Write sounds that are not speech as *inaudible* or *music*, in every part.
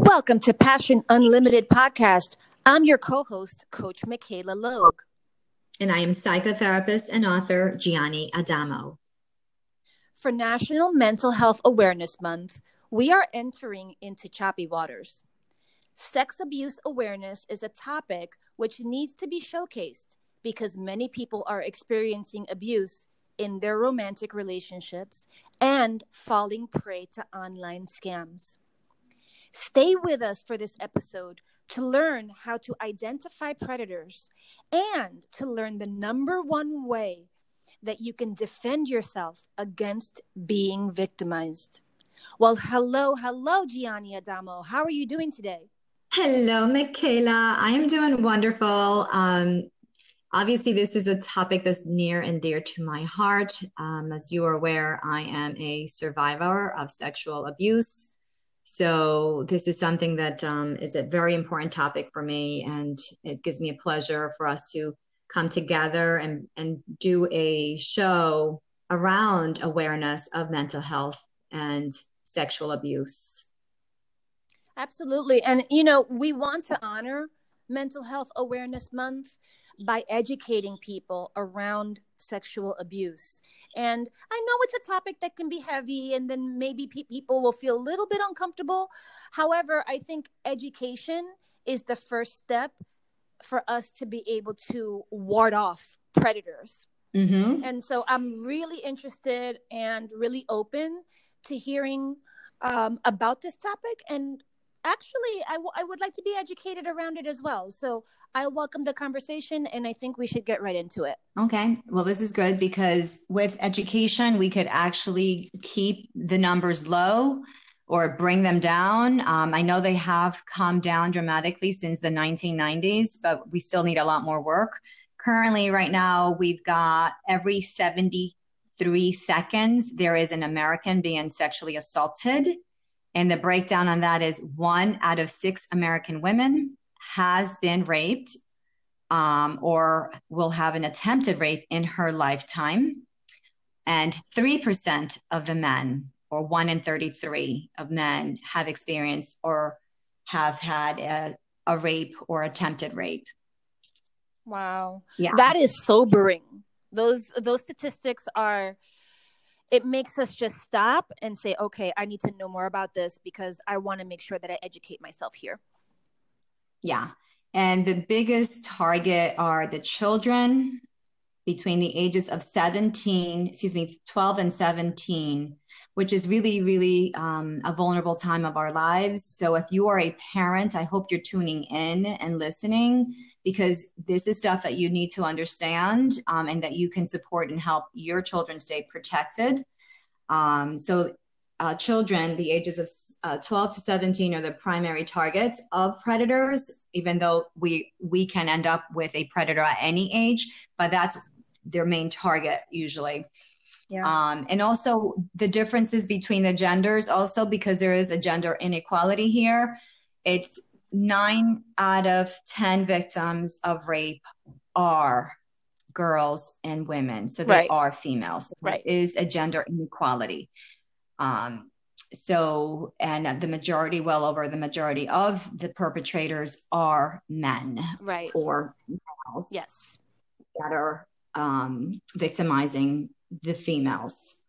Welcome to Passion Unlimited podcast. I'm your co host, Coach Michaela Logue. And I am psychotherapist and author Gianni Adamo. For National Mental Health Awareness Month, we are entering into choppy waters. Sex abuse awareness is a topic which needs to be showcased because many people are experiencing abuse in their romantic relationships and falling prey to online scams. Stay with us for this episode to learn how to identify predators and to learn the number one way that you can defend yourself against being victimized. Well, hello, hello, Gianni Adamo. How are you doing today? Hello, Michaela. I am doing wonderful. Um, obviously, this is a topic that's near and dear to my heart. Um, as you are aware, I am a survivor of sexual abuse. So this is something that um, is a very important topic for me, and it gives me a pleasure for us to come together and and do a show around awareness of mental health and sexual abuse. Absolutely, and you know we want to honor Mental Health Awareness Month by educating people around sexual abuse. And I know it's a topic that can be heavy, and then maybe pe- people will feel a little bit uncomfortable. However, I think education is the first step for us to be able to ward off predators. Mm-hmm. And so I'm really interested and really open to hearing um, about this topic and actually I, w- I would like to be educated around it as well so i welcome the conversation and i think we should get right into it. Okay. Well this is good because with education we could actually keep the numbers low or bring them down. Um, i know they have come down dramatically since the 1990s but we still need a lot more work. Currently right now we've got every 73 seconds there is an american being sexually assaulted and the breakdown on that is one out of six American women has been raped um, or will have an attempted rape in her lifetime. And 3% of the men, or one in 33 of men, have experienced or have had a, a rape or attempted rape. Wow. Yeah. That is sobering. Those those statistics are it makes us just stop and say, okay, I need to know more about this because I want to make sure that I educate myself here. Yeah. And the biggest target are the children between the ages of 17, excuse me, 12 and 17, which is really, really um, a vulnerable time of our lives. So if you are a parent, I hope you're tuning in and listening because this is stuff that you need to understand um, and that you can support and help your children stay protected. Um, so uh, children, the ages of uh, 12 to 17 are the primary targets of predators, even though we, we can end up with a predator at any age, but that's their main target usually. Yeah. Um, and also the differences between the genders, also because there is a gender inequality here. It's nine out of 10 victims of rape are girls and women. So they right. are females. So right. is a gender inequality. Um, so, and the majority, well over the majority of the perpetrators are men. Right. Or males. Yes. That are um, victimizing the females.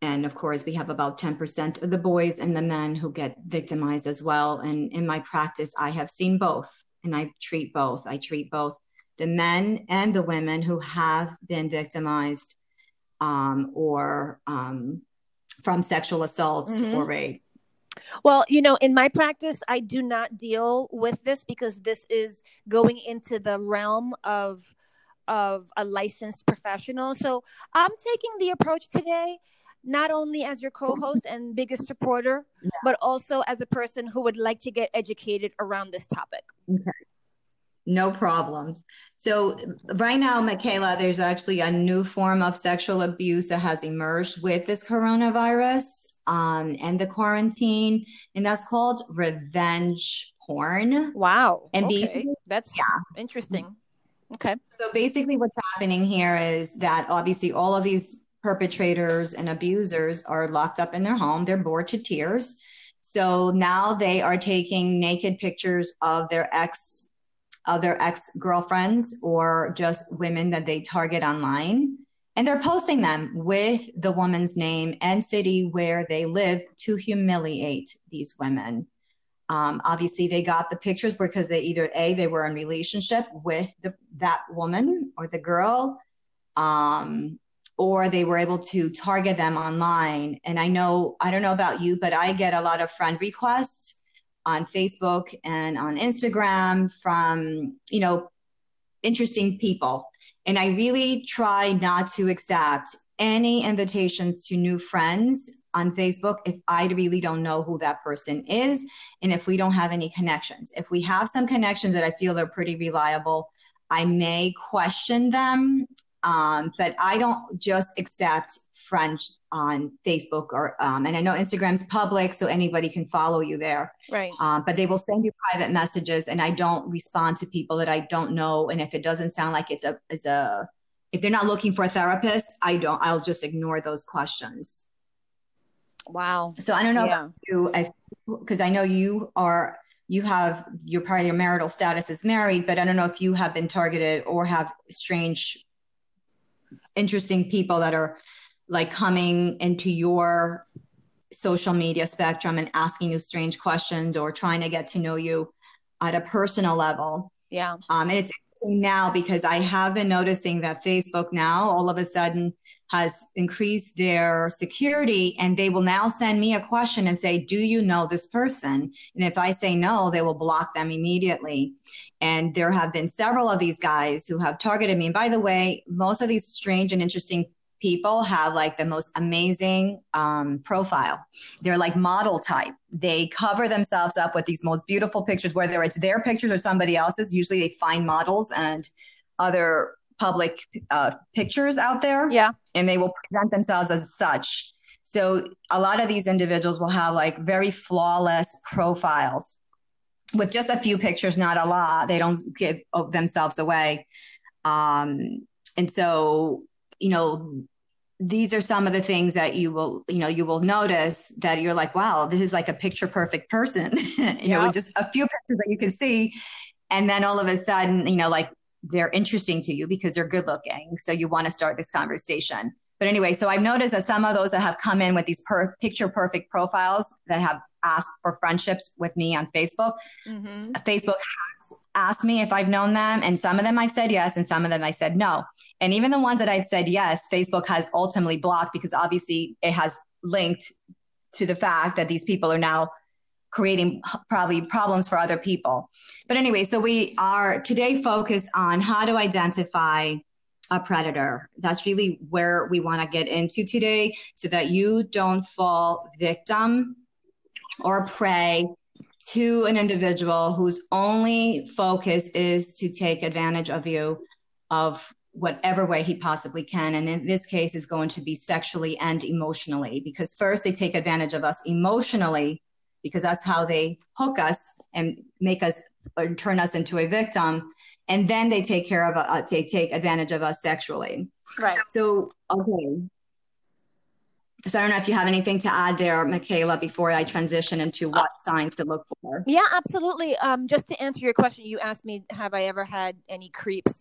And of course, we have about 10% of the boys and the men who get victimized as well. And in my practice, I have seen both and I treat both. I treat both the men and the women who have been victimized um, or um, from sexual assaults mm-hmm. or rape. Well, you know, in my practice, I do not deal with this because this is going into the realm of of a licensed professional. So I'm taking the approach today, not only as your co-host and biggest supporter, yeah. but also as a person who would like to get educated around this topic. Okay. No problems. So, right now, Michaela, there's actually a new form of sexual abuse that has emerged with this coronavirus um, and the quarantine, and that's called revenge porn. Wow. And okay. basically, that's yeah. interesting. Okay. So, basically, what's happening here is that obviously all of these perpetrators and abusers are locked up in their home, they're bored to tears So now they are taking naked pictures of their ex of their ex girlfriends or just women that they target online. And they're posting them with the woman's name and city where they live to humiliate these women. Um, obviously, they got the pictures because they either a they were in relationship with the, that woman or the girl, um, or they were able to target them online. And I know I don't know about you, but I get a lot of friend requests on Facebook and on Instagram from you know interesting people. And I really try not to accept any invitations to new friends on Facebook if I really don't know who that person is and if we don't have any connections. If we have some connections that I feel are pretty reliable, I may question them. Um, but I don't just accept friends on Facebook or, um, and I know Instagram's public, so anybody can follow you there. Right. Um, but they will send you private messages and I don't respond to people that I don't know. And if it doesn't sound like it's a, is a, if they're not looking for a therapist, I don't, I'll just ignore those questions. Wow. So I don't know yeah. you, because I know you are, you have your part of your marital status is married, but I don't know if you have been targeted or have strange, interesting people that are like coming into your social media spectrum and asking you strange questions or trying to get to know you at a personal level. Yeah. Um, and it's now because I have been noticing that Facebook now all of a sudden has increased their security and they will now send me a question and say, Do you know this person? And if I say no, they will block them immediately. And there have been several of these guys who have targeted me. And by the way, most of these strange and interesting people have like the most amazing um, profile. They're like model type. They cover themselves up with these most beautiful pictures, whether it's their pictures or somebody else's. Usually they find models and other public uh, pictures out there. Yeah. And they will present themselves as such. So a lot of these individuals will have like very flawless profiles with just a few pictures, not a lot. They don't give themselves away. Um, and so you know, these are some of the things that you will, you know, you will notice that you're like, wow, this is like a picture perfect person, *laughs* you yep. know, just a few pictures that you can see. And then all of a sudden, you know, like they're interesting to you because they're good looking. So you want to start this conversation. But anyway, so I've noticed that some of those that have come in with these per- picture perfect profiles that have asked for friendships with me on Facebook, mm-hmm. Facebook has asked me if I've known them. And some of them I've said yes, and some of them I said no. And even the ones that I've said yes, Facebook has ultimately blocked because obviously it has linked to the fact that these people are now creating probably problems for other people. But anyway, so we are today focused on how to identify a predator. That's really where we want to get into today so that you don't fall victim or prey to an individual whose only focus is to take advantage of you of whatever way he possibly can. And in this case, is going to be sexually and emotionally, because first they take advantage of us emotionally, because that's how they hook us and make us or turn us into a victim and then they take care of uh, they take advantage of us sexually right so okay so I don't know if you have anything to add there, Michaela, before I transition into what signs to look for. Yeah, absolutely. Um, just to answer your question, you asked me, have I ever had any creeps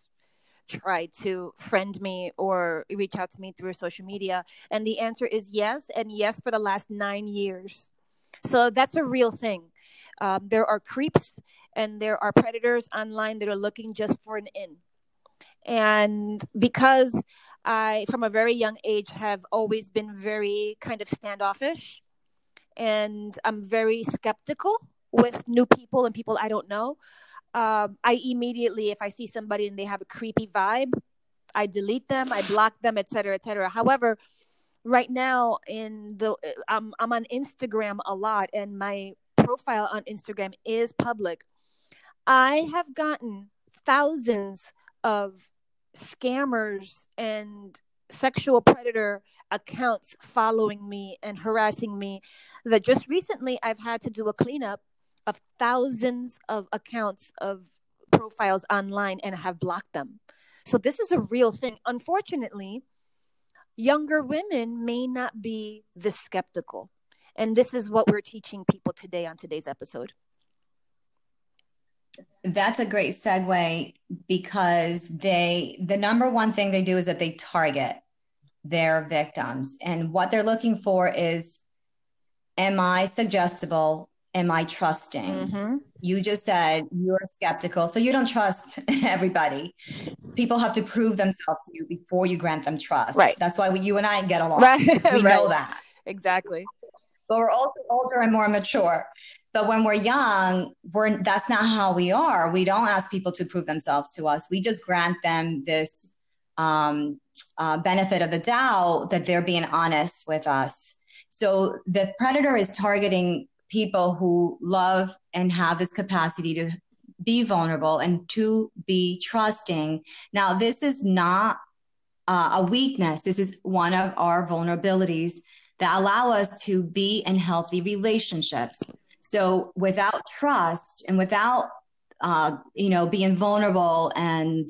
try to friend me or reach out to me through social media? And the answer is yes, and yes for the last nine years. So that's a real thing. Um, there are creeps and there are predators online that are looking just for an in. And because I, from a very young age, have always been very kind of standoffish and I'm very skeptical with new people and people I don't know. Um, I immediately, if I see somebody and they have a creepy vibe, I delete them, I block them, etc., etc. However, right now in the eh, I'm I'm on Instagram a lot, and my profile on Instagram is public. I have gotten thousands of scammers and sexual predator accounts following me and harassing me that just recently I've had to do a cleanup of thousands of accounts of profiles online and have blocked them. So this is a real thing. Unfortunately, younger women may not be this skeptical. And this is what we're teaching people today on today's episode. That's a great segue because they, the number one thing they do is that they target their victims. And what they're looking for is Am I suggestible? Am I trusting? Mm-hmm. You just said you're skeptical, so you don't trust *laughs* everybody. People have to prove themselves to you before you grant them trust. Right. That's why we, you and I get along. Right. We *laughs* right. know that. Exactly. But we're also older and more mature. But when we're young, we're that's not how we are. We don't ask people to prove themselves to us. We just grant them this um, uh, benefit of the doubt that they're being honest with us. So the predator is targeting people who love and have this capacity to be vulnerable and to be trusting. Now, this is not uh, a weakness. This is one of our vulnerabilities that allow us to be in healthy relationships. So without trust and without, uh, you know, being vulnerable and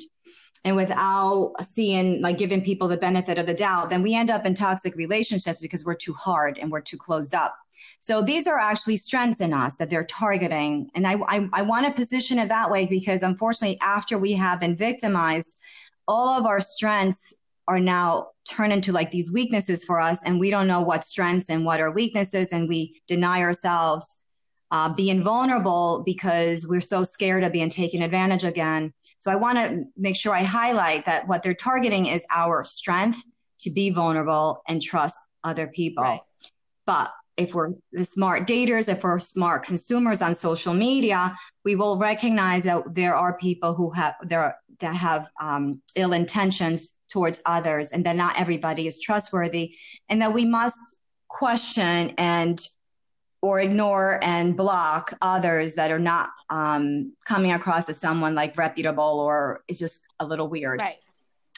and without seeing like giving people the benefit of the doubt, then we end up in toxic relationships because we're too hard and we're too closed up. So these are actually strengths in us that they're targeting. And I, I, I want to position it that way because unfortunately, after we have been victimized, all of our strengths are now turned into like these weaknesses for us. And we don't know what strengths and what are weaknesses. And we deny ourselves uh, being vulnerable because we're so scared of being taken advantage again. So I want to make sure I highlight that what they're targeting is our strength to be vulnerable and trust other people. Right. But if we're the smart daters, if we're smart consumers on social media, we will recognize that there are people who have there that have um, ill intentions towards others, and that not everybody is trustworthy, and that we must question and or ignore and block others that are not um, coming across as someone like reputable or is just a little weird. Right.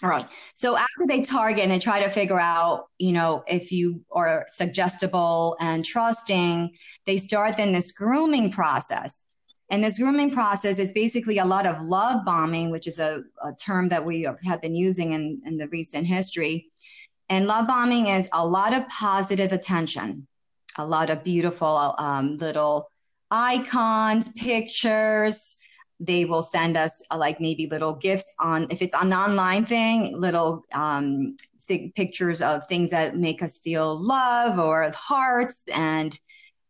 All right. So after they target and they try to figure out, you know, if you are suggestible and trusting, they start then this grooming process. And this grooming process is basically a lot of love bombing, which is a, a term that we have been using in, in the recent history. And love bombing is a lot of positive attention a lot of beautiful um, little icons, pictures. They will send us uh, like maybe little gifts on, if it's an online thing, little um, pictures of things that make us feel love or hearts and,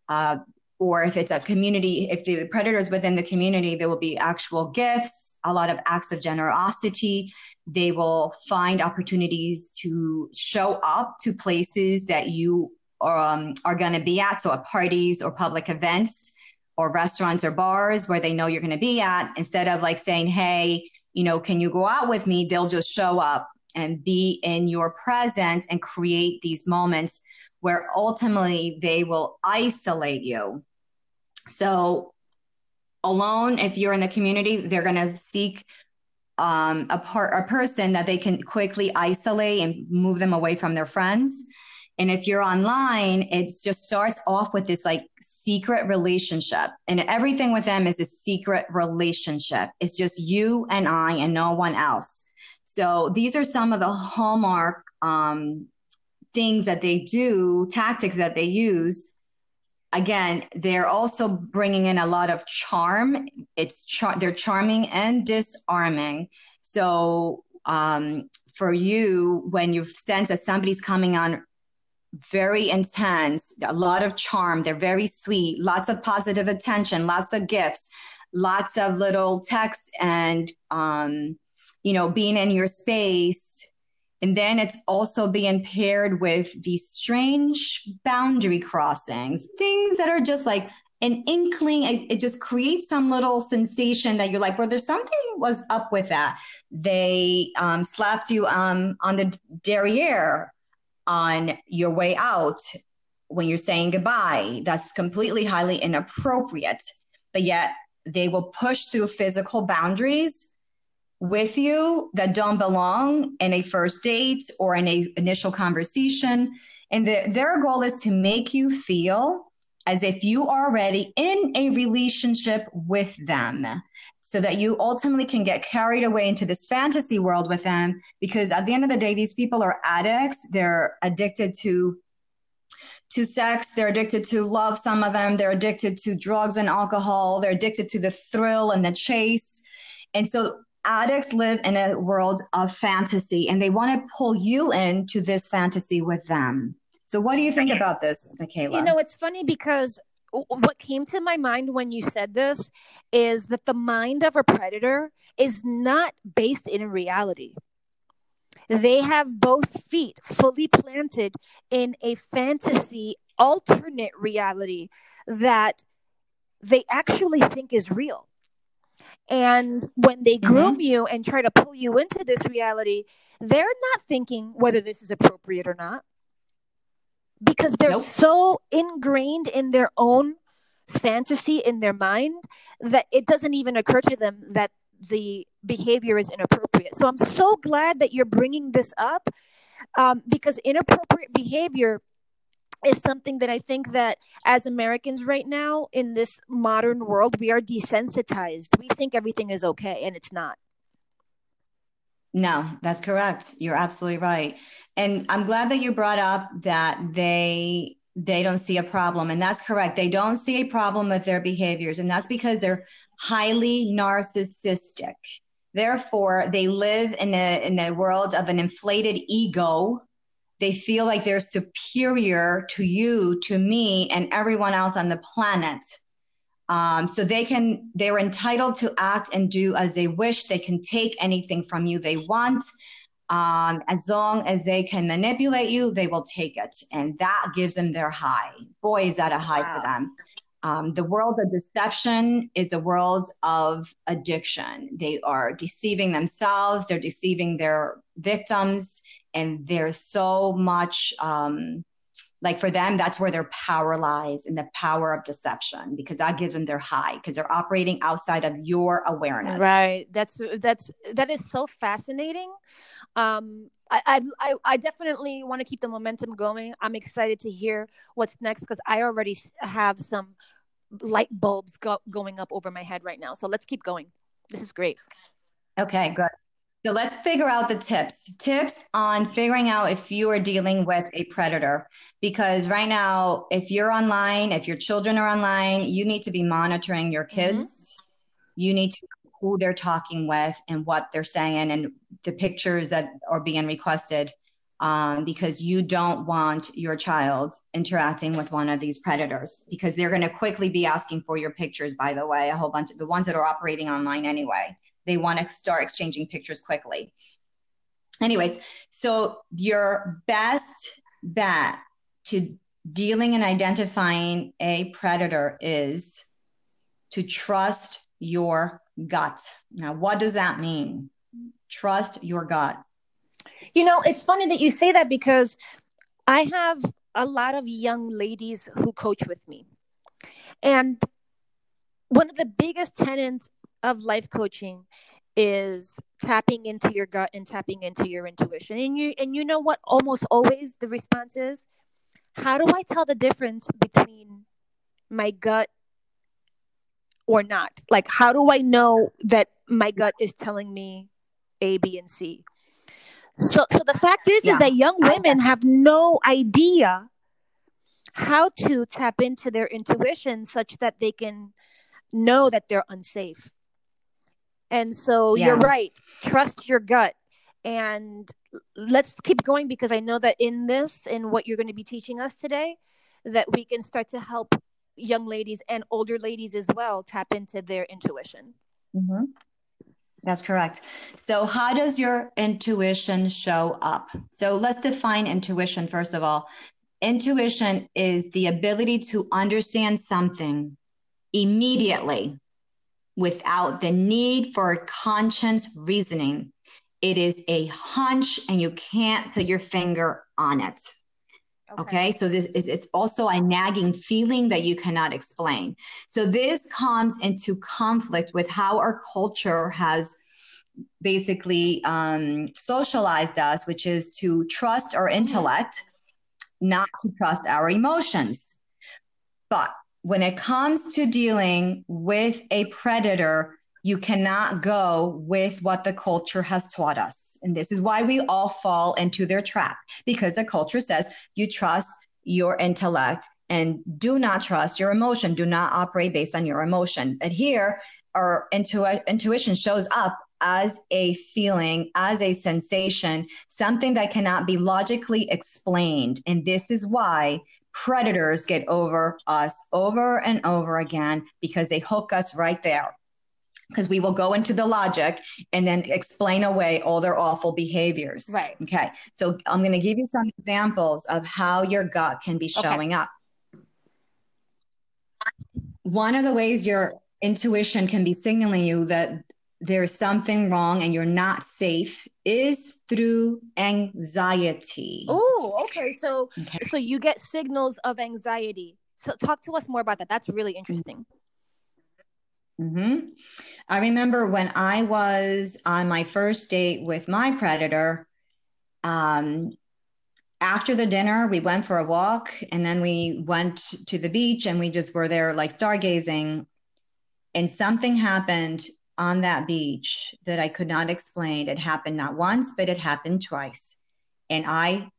uh, or if it's a community, if the predators within the community, there will be actual gifts, a lot of acts of generosity. They will find opportunities to show up to places that you um, are going to be at. So at parties or public events or restaurants or bars where they know you're going to be at, instead of like saying, Hey, you know, can you go out with me? They'll just show up and be in your presence and create these moments where ultimately they will isolate you. So alone, if you're in the community, they're going to seek um, a part, a person that they can quickly isolate and move them away from their friends. And if you're online, it just starts off with this like secret relationship and everything with them is a secret relationship. It's just you and I and no one else. So these are some of the hallmark, um, things that they do, tactics that they use. Again, they're also bringing in a lot of charm. It's char- they're charming and disarming. So, um, for you, when you sense that somebody's coming on very intense, a lot of charm. They're very sweet, lots of positive attention, lots of gifts, lots of little texts and, um, you know, being in your space. And then it's also being paired with these strange boundary crossings, things that are just like an inkling. It, it just creates some little sensation that you're like, well, there's something was up with that. They um, slapped you um, on the derriere on your way out when you're saying goodbye. That's completely highly inappropriate. But yet they will push through physical boundaries with you that don't belong in a first date or in a initial conversation. And the, their goal is to make you feel as if you are already in a relationship with them so that you ultimately can get carried away into this fantasy world with them. Because at the end of the day these people are addicts. They're addicted to to sex, they're addicted to love, some of them, they're addicted to drugs and alcohol, they're addicted to the thrill and the chase. And so addicts live in a world of fantasy and they want to pull you into this fantasy with them. So, what do you think about this, Michaela? You know, it's funny because what came to my mind when you said this is that the mind of a predator is not based in reality. They have both feet fully planted in a fantasy alternate reality that they actually think is real. And when they mm-hmm. groom you and try to pull you into this reality, they're not thinking whether this is appropriate or not because they're nope. so ingrained in their own fantasy in their mind that it doesn't even occur to them that the behavior is inappropriate. So I'm so glad that you're bringing this up um, because inappropriate behavior is something that I think that as Americans right now in this modern world, we are desensitized. We think everything is okay and it's not. No, that's correct. You're absolutely right. And I'm glad that you brought up that they they don't see a problem and that's correct. They don't see a problem with their behaviors and that's because they're highly narcissistic. Therefore, they live in a in a world of an inflated ego. They feel like they're superior to you, to me, and everyone else on the planet. Um, so they can, they're entitled to act and do as they wish. They can take anything from you they want. Um, as long as they can manipulate you, they will take it. And that gives them their high. Boy, is that a high wow. for them. Um, the world of deception is a world of addiction. They are deceiving themselves, they're deceiving their victims, and there's so much um, like for them that's where their power lies in the power of deception because that gives them their high because they're operating outside of your awareness right that's that's that is so fascinating um I, I, I definitely want to keep the momentum going. I'm excited to hear what's next because I already have some light bulbs go, going up over my head right now. So let's keep going. This is great. Okay, good. So let's figure out the tips. Tips on figuring out if you are dealing with a predator. Because right now, if you're online, if your children are online, you need to be monitoring your mm-hmm. kids. Mm-hmm. You need to know who they're talking with and what they're saying and the pictures that are being requested. Um, because you don't want your child interacting with one of these predators because they're going to quickly be asking for your pictures, by the way, a whole bunch of the ones that are operating online anyway they want to start exchanging pictures quickly. Anyways, so your best bet to dealing and identifying a predator is to trust your gut. Now, what does that mean? Trust your gut. You know, it's funny that you say that because I have a lot of young ladies who coach with me. And one of the biggest tenets of life coaching is tapping into your gut and tapping into your intuition. And you and you know what almost always the response is, how do I tell the difference between my gut or not? Like how do I know that my gut is telling me A, B, and C? So so the fact is yeah. is that young women have no idea how to tap into their intuition such that they can know that they're unsafe and so yeah. you're right. Trust your gut. And let's keep going because I know that in this, in what you're going to be teaching us today, that we can start to help young ladies and older ladies as well tap into their intuition. Mm-hmm. That's correct. So, how does your intuition show up? So, let's define intuition first of all. Intuition is the ability to understand something immediately without the need for conscience reasoning. It is a hunch and you can't put your finger on it. Okay. okay. So this is it's also a nagging feeling that you cannot explain. So this comes into conflict with how our culture has basically um, socialized us, which is to trust our intellect, not to trust our emotions. But when it comes to dealing with a predator, you cannot go with what the culture has taught us. And this is why we all fall into their trap because the culture says you trust your intellect and do not trust your emotion. Do not operate based on your emotion. But here, our intu- intuition shows up as a feeling, as a sensation, something that cannot be logically explained. And this is why predators get over us over and over again because they hook us right there. Because we will go into the logic and then explain away all their awful behaviors. Right. Okay. So I'm going to give you some examples of how your gut can be showing okay. up. One of the ways your intuition can be signaling you that there's something wrong and you're not safe is through anxiety. Oh, okay. So okay. so you get signals of anxiety. So talk to us more about that. That's really interesting. Mm-hmm. I remember when I was on my first date with my predator. Um, after the dinner, we went for a walk and then we went to the beach and we just were there like stargazing. And something happened on that beach that I could not explain. It happened not once, but it happened twice. And I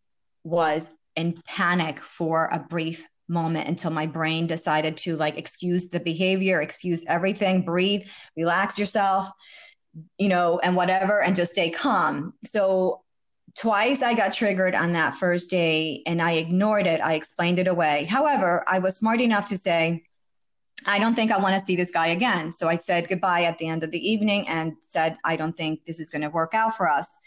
was in panic for a brief moment until my brain decided to like excuse the behavior, excuse everything, breathe, relax yourself, you know, and whatever, and just stay calm. So twice I got triggered on that first day and I ignored it. I explained it away. However, I was smart enough to say, I don't think I want to see this guy again. So I said goodbye at the end of the evening and said, I don't think this is going to work out for us.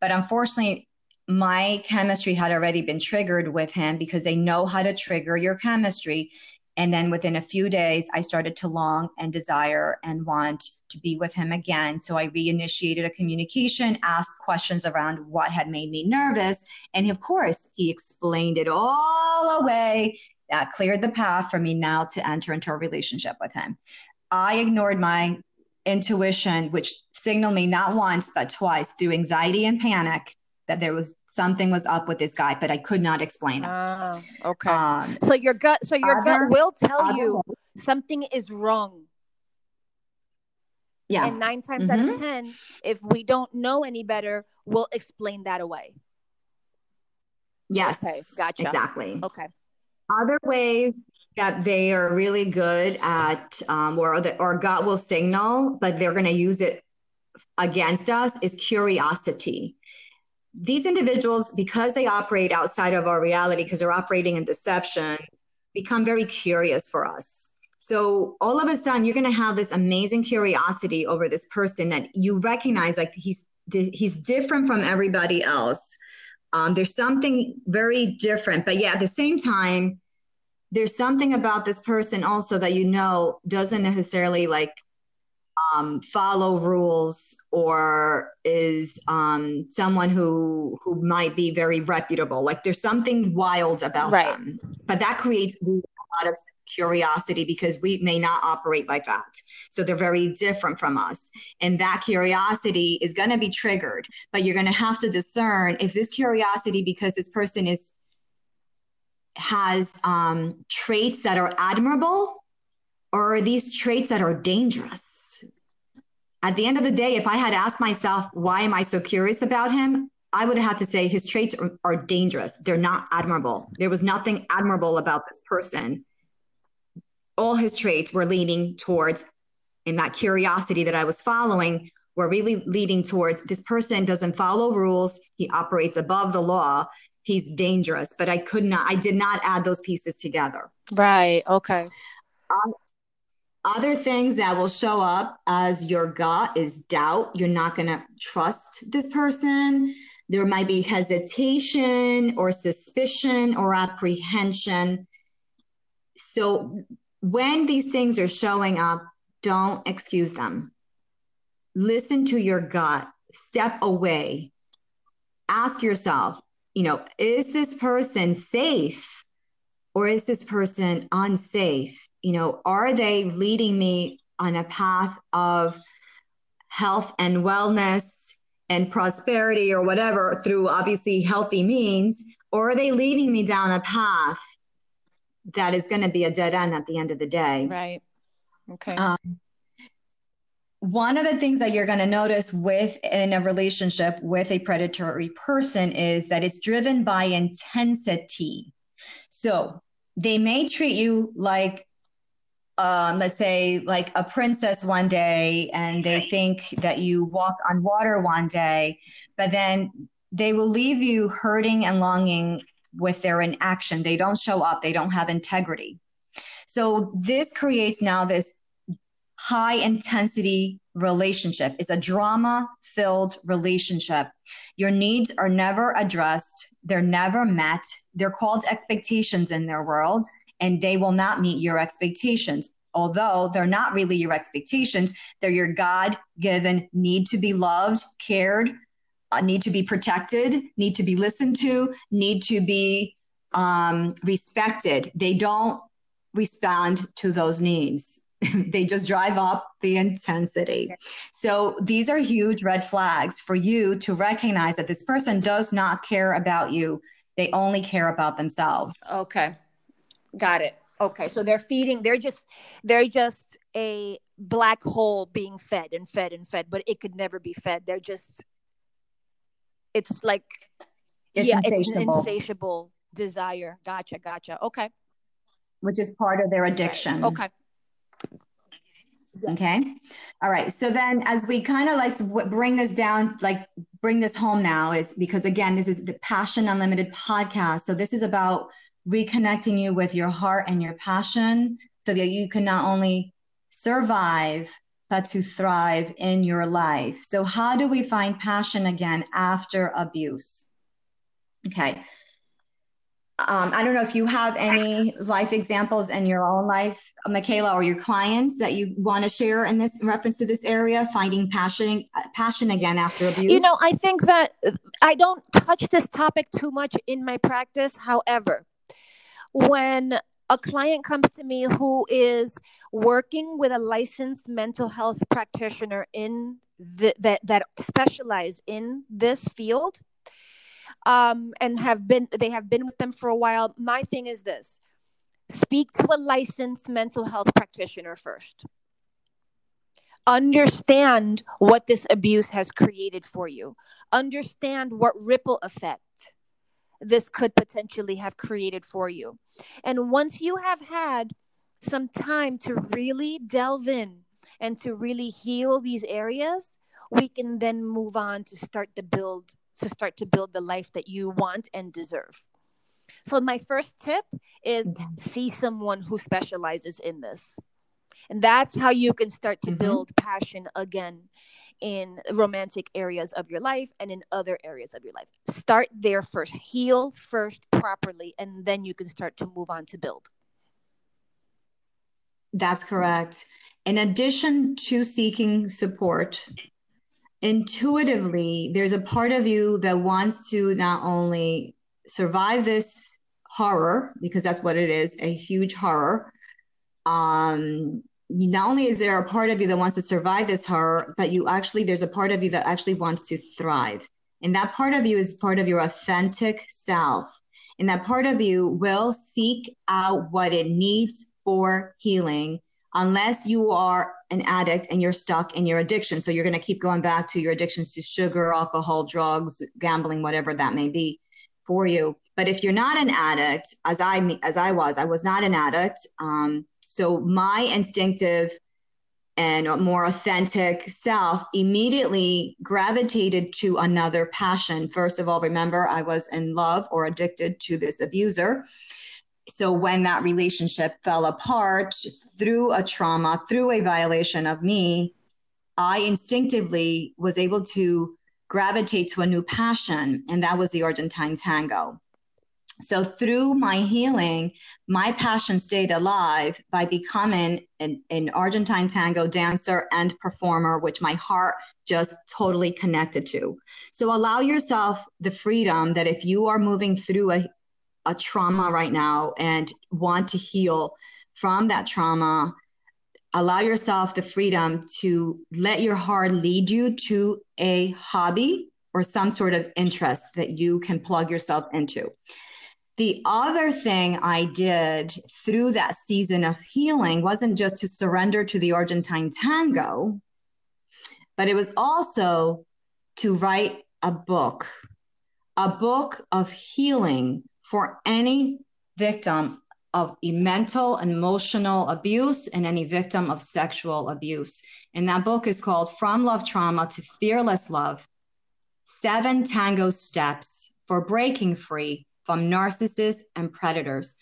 But unfortunately, my chemistry had already been triggered with him because they know how to trigger your chemistry. And then within a few days, I started to long and desire and want to be with him again. So I reinitiated a communication, asked questions around what had made me nervous. And of course, he explained it all away that cleared the path for me now to enter into a relationship with him. I ignored my intuition, which signaled me not once, but twice through anxiety and panic that there was something was up with this guy, but I could not explain it. Oh, okay. Um, so your gut, so your other, gut will tell other, you something is wrong. Yeah. And nine times mm-hmm. out of mm-hmm. 10, if we don't know any better, we'll explain that away. Yes. Okay. Gotcha. Exactly. Okay. Other ways that they are really good at, um, or the, or gut will signal, but they're going to use it against us is curiosity. These individuals, because they operate outside of our reality, because they're operating in deception, become very curious for us. So all of a sudden, you're going to have this amazing curiosity over this person that you recognize, like he's he's different from everybody else. Um, there's something very different, but yeah, at the same time, there's something about this person also that you know doesn't necessarily like um, follow rules or is um, someone who who might be very reputable. Like there's something wild about right. them, but that creates a lot of curiosity because we may not operate like that. So they're very different from us, and that curiosity is going to be triggered. But you're going to have to discern: is this curiosity because this person is has um, traits that are admirable or are these traits that are dangerous? At the end of the day, if I had asked myself, why am I so curious about him? I would have had to say his traits are, are dangerous. They're not admirable. There was nothing admirable about this person. All his traits were leaning towards, in that curiosity that I was following, were really leading towards this person doesn't follow rules. He operates above the law he's dangerous but i could not i did not add those pieces together. Right okay. Um, other things that will show up as your gut is doubt. You're not going to trust this person. There might be hesitation or suspicion or apprehension. So when these things are showing up don't excuse them. Listen to your gut. Step away. Ask yourself you know, is this person safe or is this person unsafe? You know, are they leading me on a path of health and wellness and prosperity or whatever through obviously healthy means? Or are they leading me down a path that is going to be a dead end at the end of the day? Right. Okay. Um, one of the things that you're going to notice with in a relationship with a predatory person is that it's driven by intensity. So they may treat you like um, let's say like a princess one day and they think that you walk on water one day, but then they will leave you hurting and longing with their inaction. They don't show up, they don't have integrity. So this creates now this high intensity relationship. It's a drama filled relationship. Your needs are never addressed. They're never met. They're called expectations in their world and they will not meet your expectations. Although they're not really your expectations, they're your God given need to be loved, cared, uh, need to be protected, need to be listened to, need to be um, respected. They don't respond to those needs. *laughs* they just drive up the intensity. So these are huge red flags for you to recognize that this person does not care about you. They only care about themselves. Okay. Got it. Okay. So they're feeding, they're just, they're just a black hole being fed and fed and fed, but it could never be fed. They're just, it's like, it's yeah, insatiable. it's an insatiable desire. Gotcha. Gotcha. Okay. Which is part of their addiction. Okay. Yes. Okay. All right. So then, as we kind of like bring this down, like bring this home now, is because again, this is the Passion Unlimited podcast. So this is about reconnecting you with your heart and your passion so that you can not only survive, but to thrive in your life. So, how do we find passion again after abuse? Okay. Um, I don't know if you have any life examples in your own life, Michaela, or your clients that you want to share in this in reference to this area, finding passion, passion again after abuse. You know, I think that I don't touch this topic too much in my practice. However, when a client comes to me who is working with a licensed mental health practitioner in the, that that specialize in this field um, and have been they have been with them for a while. My thing is this. Speak to a licensed mental health practitioner first. Understand what this abuse has created for you. Understand what ripple effect this could potentially have created for you. And once you have had some time to really delve in and to really heal these areas, we can then move on to start the build to start to build the life that you want and deserve. So my first tip is see someone who specializes in this. And that's how you can start to mm-hmm. build passion again in romantic areas of your life and in other areas of your life. Start there first, heal first properly, and then you can start to move on to build. That's correct. In addition to seeking support, intuitively, there's a part of you that wants to not only survive this horror, because that's what it is a huge horror, um, not only is there a part of you that wants to survive this horror, but you actually, there's a part of you that actually wants to thrive. And that part of you is part of your authentic self. And that part of you will seek out what it needs for healing unless you are an addict and you're stuck in your addiction. So you're going to keep going back to your addictions to sugar, alcohol, drugs, gambling, whatever that may be for you. But if you're not an addict, as I as I was, I was not an addict. Um, so my instinctive and more authentic self immediately gravitated to another passion. First of all, remember, I was in love or addicted to this abuser. So when that relationship fell apart through a trauma, through a violation of me, I instinctively was able to gravitate to a new passion, and that was the Argentine tango. So through my healing, my passion stayed alive by becoming an, an, Argentine tango dancer and performer, which my heart just totally connected to. So allow yourself the freedom that if you are moving through a, a trauma right now and want to heal from that trauma, allow yourself the freedom to let your heart lead you to a hobby or some sort of interest that you can plug yourself into. The other thing I did through that season of healing wasn't just to surrender to the Argentine tango, but it was also to write a book, a book of healing for any victim of mental and emotional abuse and any victim of sexual abuse. And that book is called From Love Trauma to Fearless Love Seven Tango Steps for Breaking Free from Narcissists and Predators.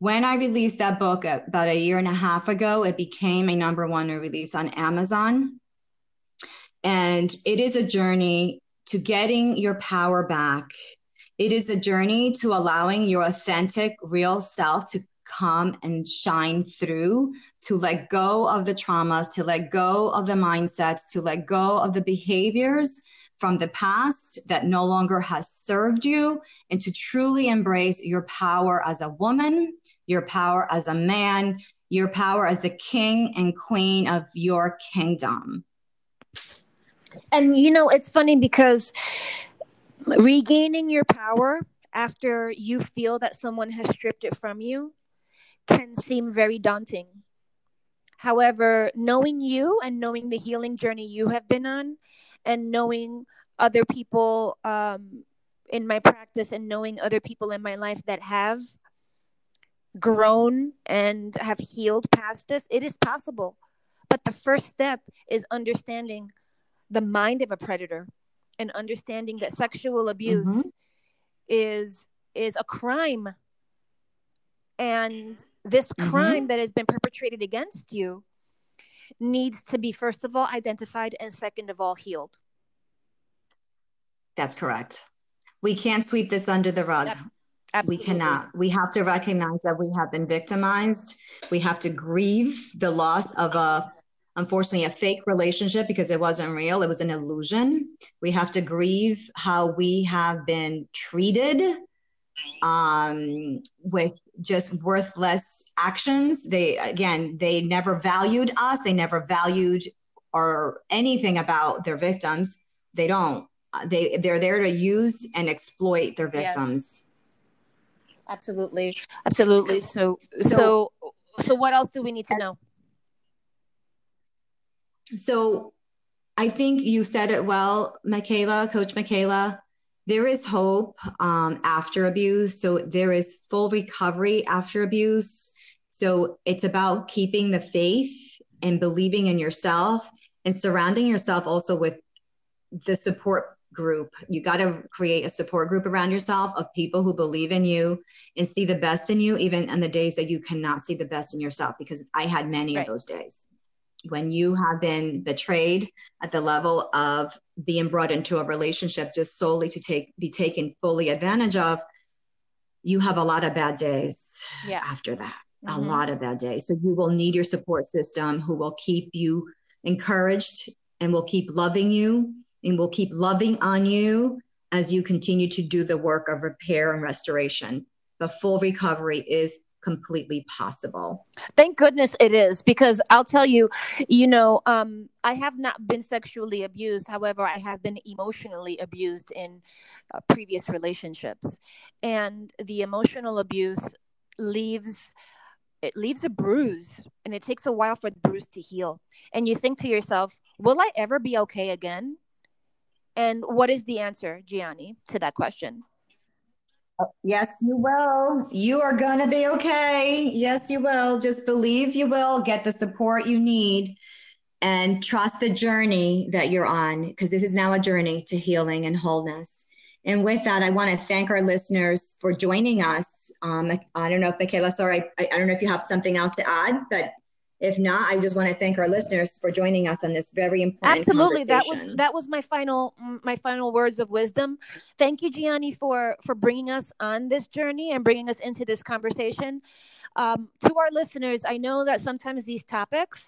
When I released that book about a year and a half ago, it became a number one release on Amazon. And it is a journey to getting your power back it is a journey to allowing your authentic, real self to come and shine through, to let go of the traumas, to let go of the mindsets, to let go of the behaviors from the past that no longer has served you, and to truly embrace your power as a woman, your power as a man, your power as the king and queen of your kingdom. And you know, it's funny because regaining your power after you feel that someone has stripped it from you can seem very daunting. However, knowing you and knowing the healing journey you have been on, and knowing other people um, in my practice, and knowing other people in my life that have grown and have healed past this, it is possible. But the first step is understanding the mind of a predator and understanding that sexual abuse mm-hmm. is is a crime and this mm-hmm. crime that has been perpetrated against you needs to be first of all identified and second of all healed that's correct we can't sweep this under the rug Absolutely. We cannot. We have to recognize that we have been victimized. We have to grieve the loss of a unfortunately a fake relationship because it wasn't real. It was an illusion. We have to grieve how we have been treated um, with just worthless actions. They again they never valued us. They never valued or anything about their victims. They don't. They they're there to use and exploit their victims. Yes. absolutely. Absolutely. So so so what else do we need to know so I think you said it well, Michaela, Coach Michaela. There is hope um, after abuse. So there is full recovery after abuse. So it's about keeping the faith and believing in yourself and surrounding yourself also with the support group. You got to create a support group around yourself of people who believe in you and see the best in you, even on the days that you cannot see the best in yourself, because I had many right. of those days when you have been betrayed at the level of being brought into a relationship just solely to take be taken fully advantage of you have a lot of bad days yeah. after that mm-hmm. a lot of bad days so you will need your support system who will keep you encouraged and will keep loving you and will keep loving on you as you continue to do the work of repair and restoration but full recovery is completely possible. Thank goodness it is because I'll tell you, you know, um, I have not been sexually abused. However, I have been emotionally abused in uh, previous relationships. And the emotional abuse leaves it leaves a bruise and it takes a while for the bruise to heal. And you think to yourself, will I ever be okay again? And what is the answer, Gianni, to that question? Yes, you will. You are going to be okay. Yes, you will. Just believe you will get the support you need and trust the journey that you're on because this is now a journey to healing and wholeness. And with that, I want to thank our listeners for joining us. Um, I don't know if Michaela, sorry, I, I don't know if you have something else to add, but if not, I just want to thank our listeners for joining us on this very important Absolutely, that was that was my final my final words of wisdom. Thank you, Gianni, for for bringing us on this journey and bringing us into this conversation. Um, to our listeners, I know that sometimes these topics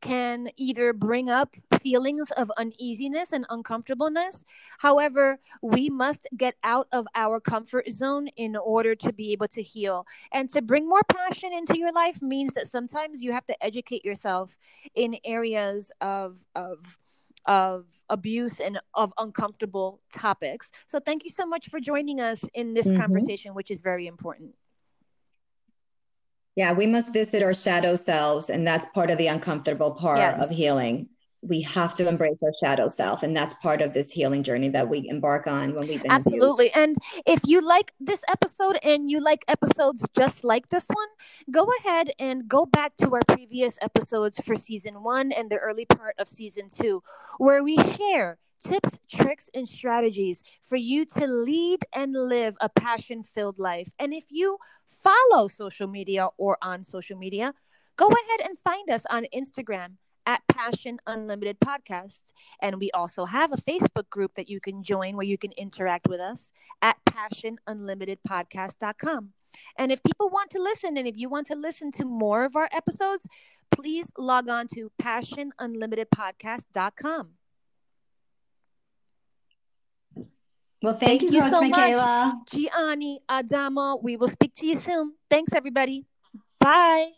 can either bring up feelings of uneasiness and uncomfortableness. However, we must get out of our comfort zone in order to be able to heal. And to bring more passion into your life means that sometimes you have to educate yourself in areas of, of, of abuse and of uncomfortable topics. So, thank you so much for joining us in this mm-hmm. conversation, which is very important. Yeah, we must visit our shadow selves, and that's part of the uncomfortable part yes. of healing. we have to embrace our shadow self and that's part of this healing journey that we embark on when we've been absolutely abused. and if you like this episode and you like episodes just like this one go ahead and go back to our previous episodes for season one and the early part of season two where we share tips, tricks, and strategies for you to lead and live a passion filled life. And if you follow social media or on social media, go ahead and find us on Instagram at Passion Unlimited Podcast. And we also have a Facebook group that you can join where you can interact with us at passionunlimitedpodcast.com. And if people want to listen and if you want to listen to more of our episodes, please log on to passionunlimitedpodcast.com. Well, thank, thank you, Coach so Michaela. Much, Gianni Adamo. We will speak to you soon. Thanks, everybody. Bye.